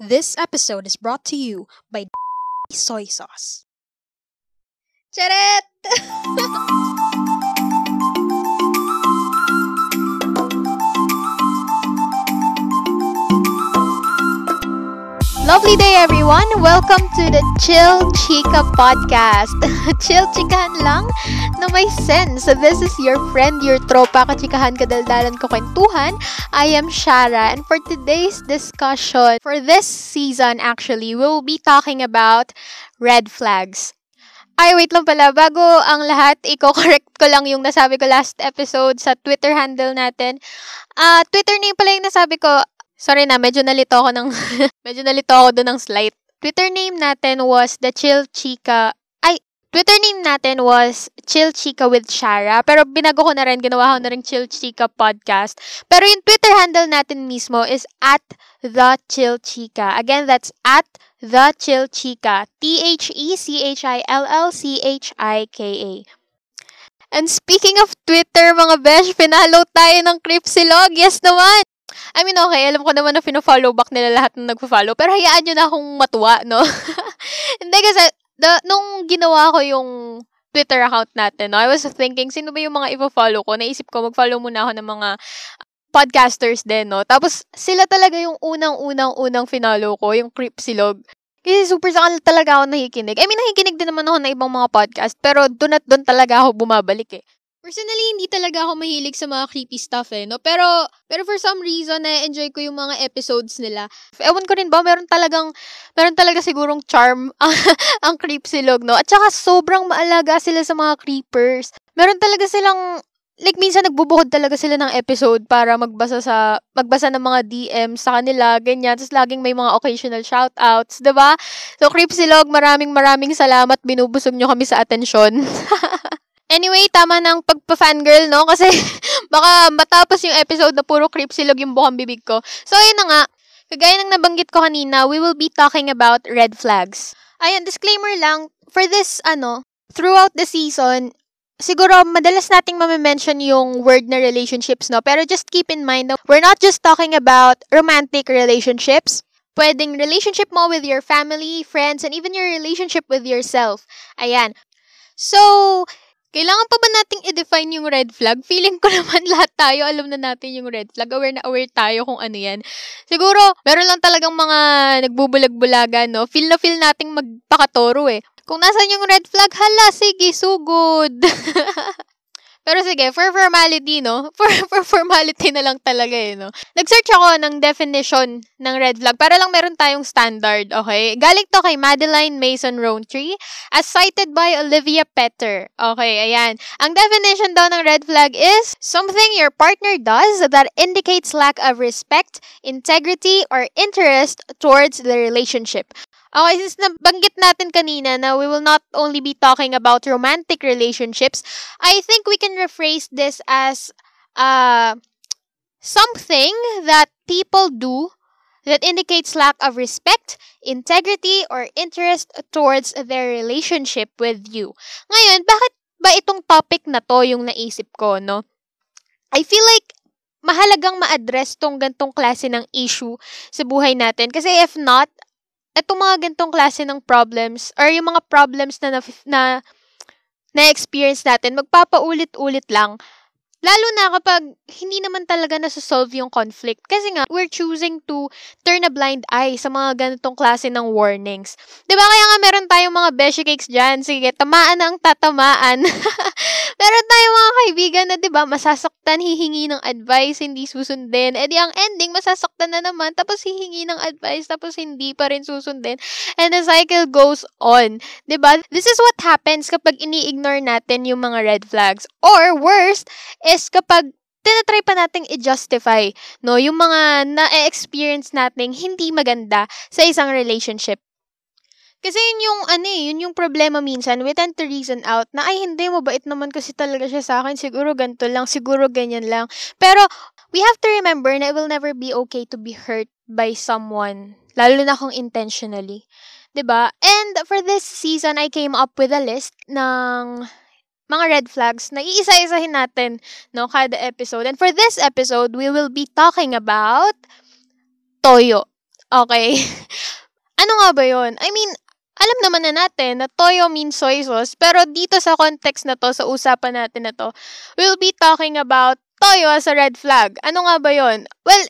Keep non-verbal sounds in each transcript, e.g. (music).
This episode is brought to you by (laughs) soy sauce. Charet! (laughs) Lovely day everyone! Welcome to the Chill Chica podcast. (laughs) Chill chikahan lang na may sense. This is your friend, your tropa, kachikahan, kadaldalan ko kwentuhan. I am Shara and for today's discussion, for this season actually, we will be talking about red flags. Ay, wait lang pala. Bago ang lahat, i-correct ko lang yung nasabi ko last episode sa Twitter handle natin. Uh, Twitter name pala yung nasabi ko. Sorry na, medyo nalito ako ng, (laughs) medyo nalito ako doon ng slight. Twitter name natin was The Chill Chica. Ay, Twitter name natin was Chill Chica with Shara. Pero binago ko na rin, ginawa ko na rin Chill Chica podcast. Pero yung Twitter handle natin mismo is at The Chill Chica. Again, that's at The Chill Chica. T-H-E-C-H-I-L-L-C-H-I-K-A. And speaking of Twitter, mga besh, pinalo tayo ng Cripsilog. Yes naman! I mean, okay, alam ko naman na fino-follow back nila lahat ng nagpo-follow, pero hayaan nyo na akong matuwa, no? (laughs) Hindi kasi, the, nung ginawa ko yung Twitter account natin, no, I was thinking, sino ba yung mga i-follow ko? Naisip ko, mag-follow muna ako ng mga podcasters din, no? Tapos, sila talaga yung unang-unang-unang finalo ko, yung Cripsilog. Kasi super sa kanila talaga ako nakikinig. I mean, nakikinig din naman ako ng ibang mga podcast, pero doon at doon talaga ako bumabalik eh. Personally, hindi talaga ako mahilig sa mga creepy stuff eh, no? Pero, pero for some reason, na-enjoy ko yung mga episodes nila. Ewan ko rin ba, meron talagang, meron talaga sigurong charm (laughs) ang creep silog, no? At saka sobrang maalaga sila sa mga creepers. Meron talaga silang, like minsan nagbubuhod talaga sila ng episode para magbasa sa, magbasa ng mga DM sa kanila, ganyan. Tapos laging may mga occasional shoutouts, ba diba? So, creep silog, maraming maraming salamat. Binubusog nyo kami sa atensyon. (laughs) Anyway, tama ng pagpa-fangirl, no? Kasi (laughs) baka matapos yung episode na puro creep silog yung bukang bibig ko. So, ayun na nga. Kagaya ng nabanggit ko kanina, we will be talking about red flags. Ayun, disclaimer lang. For this, ano, throughout the season, siguro madalas nating mamimension yung word na relationships, no? Pero just keep in mind, we're not just talking about romantic relationships. Pwedeng relationship mo with your family, friends, and even your relationship with yourself. Ayan. So, kailangan pa ba nating i-define yung red flag? Feeling ko naman (laughs) lahat tayo alam na natin yung red flag. Aware na aware tayo kung ano yan. Siguro, meron lang talagang mga nagbubulag-bulagan, no? Feel na feel nating magpakatoro eh. Kung nasan yung red flag, hala, sige, sugod. (laughs) Pero sige, for formality, no? (laughs) For, for formality na lang talaga eh, no? Nag-search ako ng definition ng red flag para lang meron tayong standard, okay? Galing to kay Madeline Mason Rowntree as cited by Olivia Petter. Okay, ayan. Ang definition daw ng red flag is something your partner does that indicates lack of respect, integrity, or interest towards the relationship. Okay, since nabanggit natin kanina na we will not only be talking about romantic relationships, I think we can rephrase this as uh, something that people do that indicates lack of respect, integrity, or interest towards their relationship with you. Ngayon, bakit ba itong topic na to yung naisip ko, no? I feel like mahalagang ma-address tong gantong klase ng issue sa buhay natin. Kasi if not, etong mga gantong klase ng problems or yung mga problems na na, na na-experience natin, magpapaulit-ulit lang Lalo na kapag hindi naman talaga nasa-solve yung conflict. Kasi nga, we're choosing to turn a blind eye sa mga ganitong klase ng warnings. ba diba? Kaya nga meron tayong mga beshi cakes dyan. Sige, tamaan ang tatamaan. (laughs) meron tayong mga kaibigan na, ba diba, masasaktan, hihingi ng advice, hindi susundin. E di ang ending, masasaktan na naman, tapos hihingi ng advice, tapos hindi pa rin susundin. And the cycle goes on. ba diba? This is what happens kapag ini-ignore natin yung mga red flags. Or worst, is kapag tinatry pa nating i-justify, no, yung mga na-experience nating hindi maganda sa isang relationship. Kasi yun yung, ano eh, yun yung problema minsan. We tend to reason out na, ay, hindi, mabait naman kasi talaga siya sa akin. Siguro ganito lang, siguro ganyan lang. Pero, we have to remember na it will never be okay to be hurt by someone. Lalo na kung intentionally. ba diba? And for this season, I came up with a list ng mga red flags na iisa-isahin natin no kada episode. And for this episode, we will be talking about toyo. Okay. (laughs) ano nga ba yon? I mean, alam naman na natin na toyo means soy sauce, pero dito sa context na to, sa usapan natin na to, we'll be talking about toyo as a red flag. Ano nga ba yon? Well,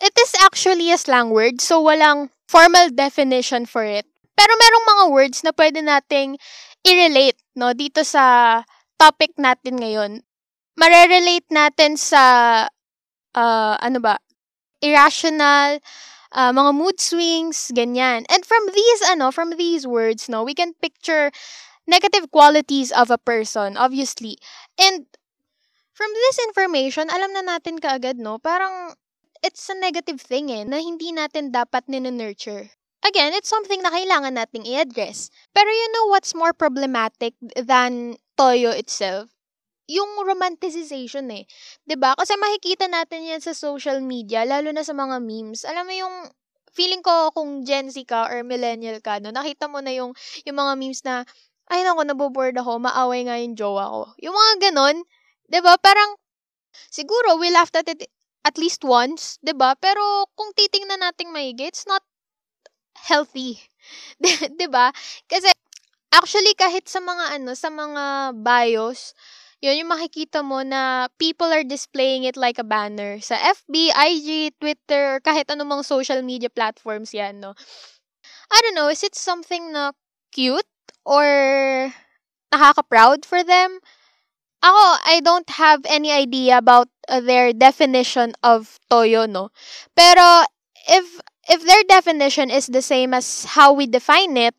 it is actually a slang word, so walang formal definition for it. Pero merong mga words na pwede nating i-relate, no, dito sa topic natin ngayon. Mare-relate natin sa, uh, ano ba, irrational, uh, mga mood swings, ganyan. And from these, ano, from these words, no, we can picture negative qualities of a person, obviously. And from this information, alam na natin kaagad, no, parang it's a negative thing eh, na hindi natin dapat nina-nurture. Again, it's something na kailangan nating i-address. Pero you know what's more problematic than toyo itself? yung romanticization eh. 'Di ba? Kasi makikita natin 'yan sa social media, lalo na sa mga memes. Alam mo yung feeling ko kung Gen Z ka or millennial ka, no, nakita mo na yung yung mga memes na ay nako, naboboard ako, maaway nga yung jowa ko. Yung mga ganon, ba? Parang siguro we laughed at it at least once, ba? Pero kung titingnan nating maigi, it's not healthy. (laughs) 'Di ba? Kasi actually kahit sa mga ano, sa mga bios, yun yung makikita mo na people are displaying it like a banner sa FB, IG, Twitter, kahit anumang social media platforms yan, no? I don't know, is it something na cute or nakaka-proud for them? Ako, I don't have any idea about uh, their definition of toyo, no? Pero if if their definition is the same as how we define it,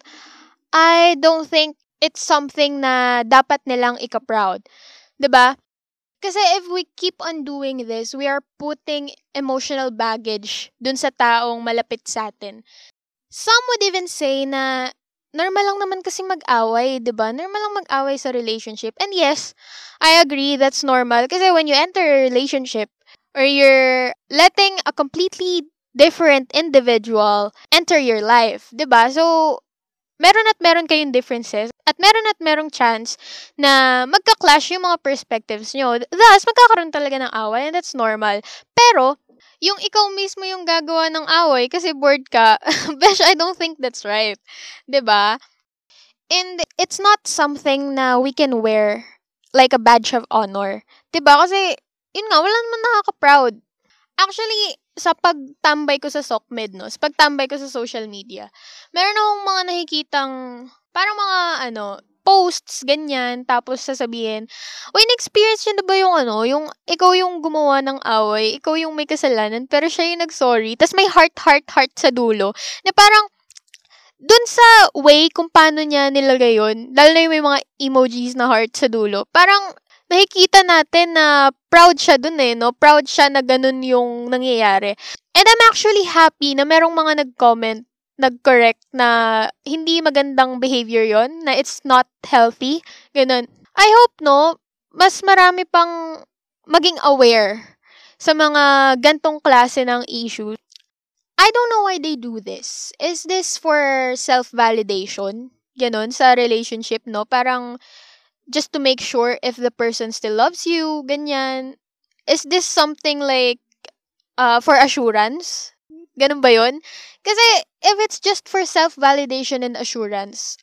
I don't think it's something na dapat nilang ika-proud. 'Di ba? Kasi if we keep on doing this, we are putting emotional baggage dun sa taong malapit sa atin. Some would even say na normal lang naman kasi mag-away, 'di ba? Normal lang mag-away sa relationship. And yes, I agree that's normal kasi when you enter a relationship or you're letting a completely different individual enter your life, 'di ba? So meron at meron kayong differences at meron at merong chance na magka-clash yung mga perspectives nyo. Thus, magkakaroon talaga ng away and that's normal. Pero, yung ikaw mismo yung gagawa ng away kasi bored ka, (laughs) besh, I don't think that's right. ba? Diba? And it's not something na we can wear like a badge of honor. ba? Kasi yun nga wala naman nakaka-proud. Actually, sa pagtambay ko sa SOCMED, no, sa pagtambay ko sa social media, meron akong mga nakikitang, parang mga, ano, posts, ganyan, tapos sasabihin, Uy, na-experience yun na ba yung ano, yung ikaw yung gumawa ng away, ikaw yung may kasalanan, pero siya yung nag-sorry, tapos may heart, heart, heart sa dulo, na parang, dun sa way kung paano niya nilagay yun, lalo na yung may mga emojis na heart sa dulo, parang, nakikita natin na proud siya dun eh, no? Proud siya na ganun yung nangyayari. And I'm actually happy na merong mga nag-comment, nag-correct na hindi magandang behavior yon na it's not healthy. Ganun. I hope, no, mas marami pang maging aware sa mga gantong klase ng issues. I don't know why they do this. Is this for self-validation? Ganon, sa relationship, no? Parang, just to make sure if the person still loves you, ganyan. Is this something like uh, for assurance? Ganun ba yun? Kasi if it's just for self-validation and assurance,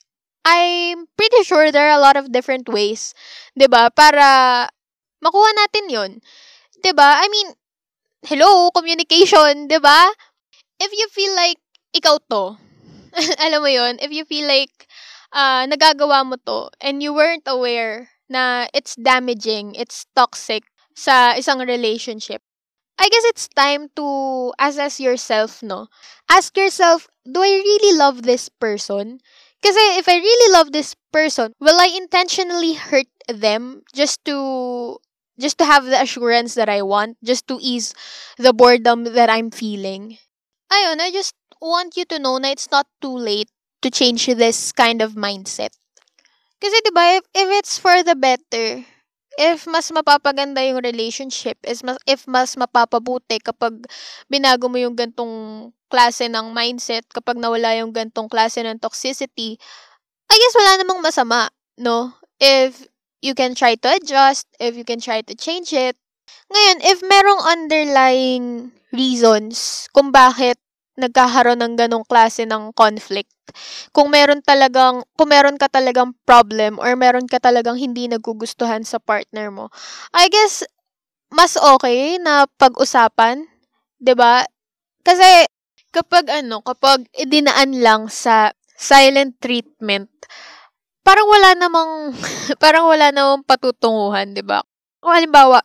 I'm pretty sure there are a lot of different ways, 'di ba, para makuha natin 'yon. 'Di ba? I mean, hello, communication, 'di ba? If you feel like ikaw to, (laughs) alam mo 'yon, if you feel like uh, nagagawa mo to and you weren't aware na it's damaging, it's toxic sa isang relationship, I guess it's time to assess yourself, no? Ask yourself, do I really love this person? Kasi if I really love this person, will I intentionally hurt them just to just to have the assurance that I want, just to ease the boredom that I'm feeling? Ayun, I just want you to know na it's not too late to change this kind of mindset. Kasi 'di ba if, if it's for the better, if mas mapapaganda yung relationship, is mas, if mas mapapabuti kapag binago mo yung gantong klase ng mindset, kapag nawala yung gantong klase ng toxicity, I guess wala namang masama, no? If you can try to adjust, if you can try to change it. Ngayon, if merong underlying reasons kung bakit nagkakaroon ng ganong klase ng conflict. Kung meron talagang, kung meron ka talagang problem or meron ka talagang hindi nagugustuhan sa partner mo, I guess, mas okay na pag-usapan, 'di ba? Kasi, kapag ano, kapag idinaan lang sa silent treatment, parang wala namang, (laughs) parang wala namang patutunguhan, 'di ba? Kung halimbawa,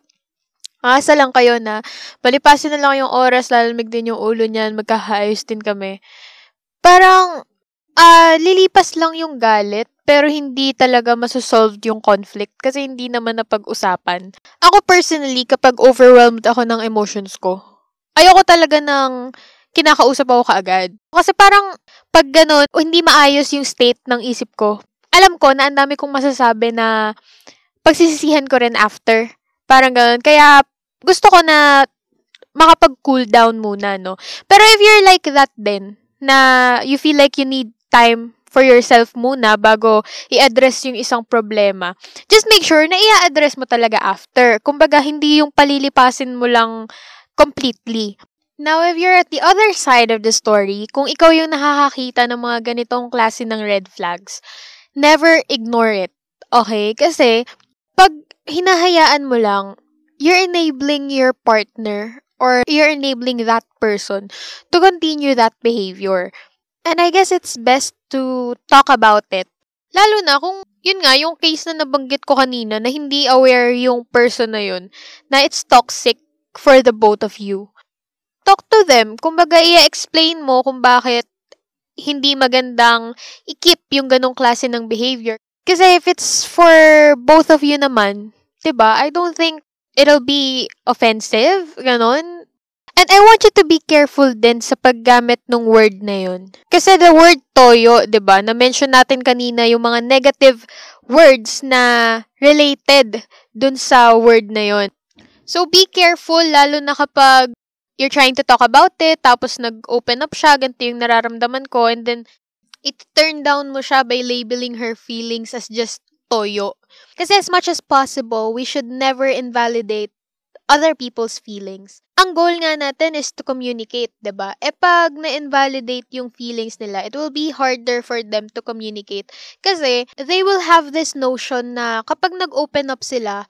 Asa lang kayo na palipasin na lang yung oras, lalamig din yung ulo niyan, magkakaayos din kami. Parang, ah, lilipas lang yung galit, pero hindi talaga masosolve yung conflict kasi hindi naman napag-usapan. Ako personally, kapag overwhelmed ako ng emotions ko, ayoko talaga ng kinakausap ako kaagad. Kasi parang, pag ganun, hindi maayos yung state ng isip ko, alam ko na ang dami kong masasabi na pagsisisihan ko rin after. Parang ganun. Kaya, gusto ko na makapag-cool down muna, no? Pero if you're like that din, na you feel like you need time for yourself muna bago i-address yung isang problema, just make sure na i-address mo talaga after. Kumbaga, hindi yung palilipasin mo lang completely. Now, if you're at the other side of the story, kung ikaw yung nakakakita ng mga ganitong klase ng red flags, never ignore it. Okay? Kasi, pag hinahayaan mo lang, you're enabling your partner or you're enabling that person to continue that behavior. And I guess it's best to talk about it. Lalo na kung, yun nga, yung case na nabanggit ko kanina na hindi aware yung person na yun na it's toxic for the both of you. Talk to them. Kumbaga, i-explain mo kung bakit hindi magandang i-keep yung ganong klase ng behavior. Kasi if it's for both of you naman, 'di ba? I don't think it'll be offensive, ganon. And I want you to be careful din sa paggamit ng word na yun. Kasi the word toyo, ba? Na-mention natin kanina yung mga negative words na related dun sa word na yun. So be careful lalo na kapag you're trying to talk about it, tapos nag-open up siya, ganito yung nararamdaman ko, and then it turn down mo siya by labeling her feelings as just toyo. Kasi as much as possible, we should never invalidate other people's feelings. Ang goal nga natin is to communicate, ba? E pag na-invalidate yung feelings nila, it will be harder for them to communicate kasi they will have this notion na kapag nag-open up sila,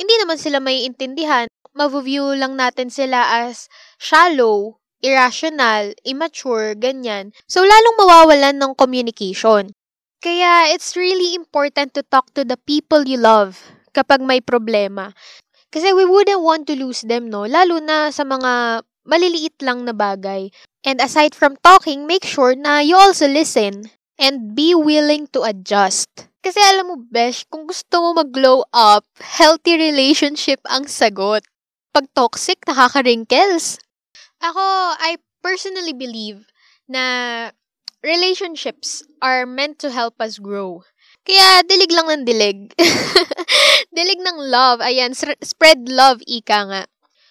hindi naman sila may intindihan. Mavu-view lang natin sila as shallow, irrational, immature, ganyan. So, lalong mawawalan ng communication. Kaya it's really important to talk to the people you love kapag may problema. Kasi we wouldn't want to lose them, no? Lalo na sa mga maliliit lang na bagay. And aside from talking, make sure na you also listen and be willing to adjust. Kasi alam mo, Besh, kung gusto mo mag-glow up, healthy relationship ang sagot. Pag toxic, nakaka-wrinkles. Ako, I personally believe na relationships are meant to help us grow. Kaya, dilig lang ng dilig. (laughs) dilig ng love. Ayan, spread love, ika nga.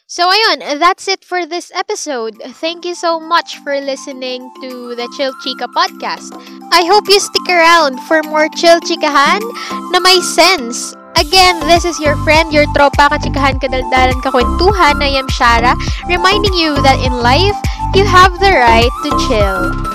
So, ayun, that's it for this episode. Thank you so much for listening to the Chill Chica podcast. I hope you stick around for more Chill Chikahan na may sense. Again, this is your friend, your tropa, kachikahan, kadaldalan, kakwentuhan. I am Shara, reminding you that in life, you have the right to chill.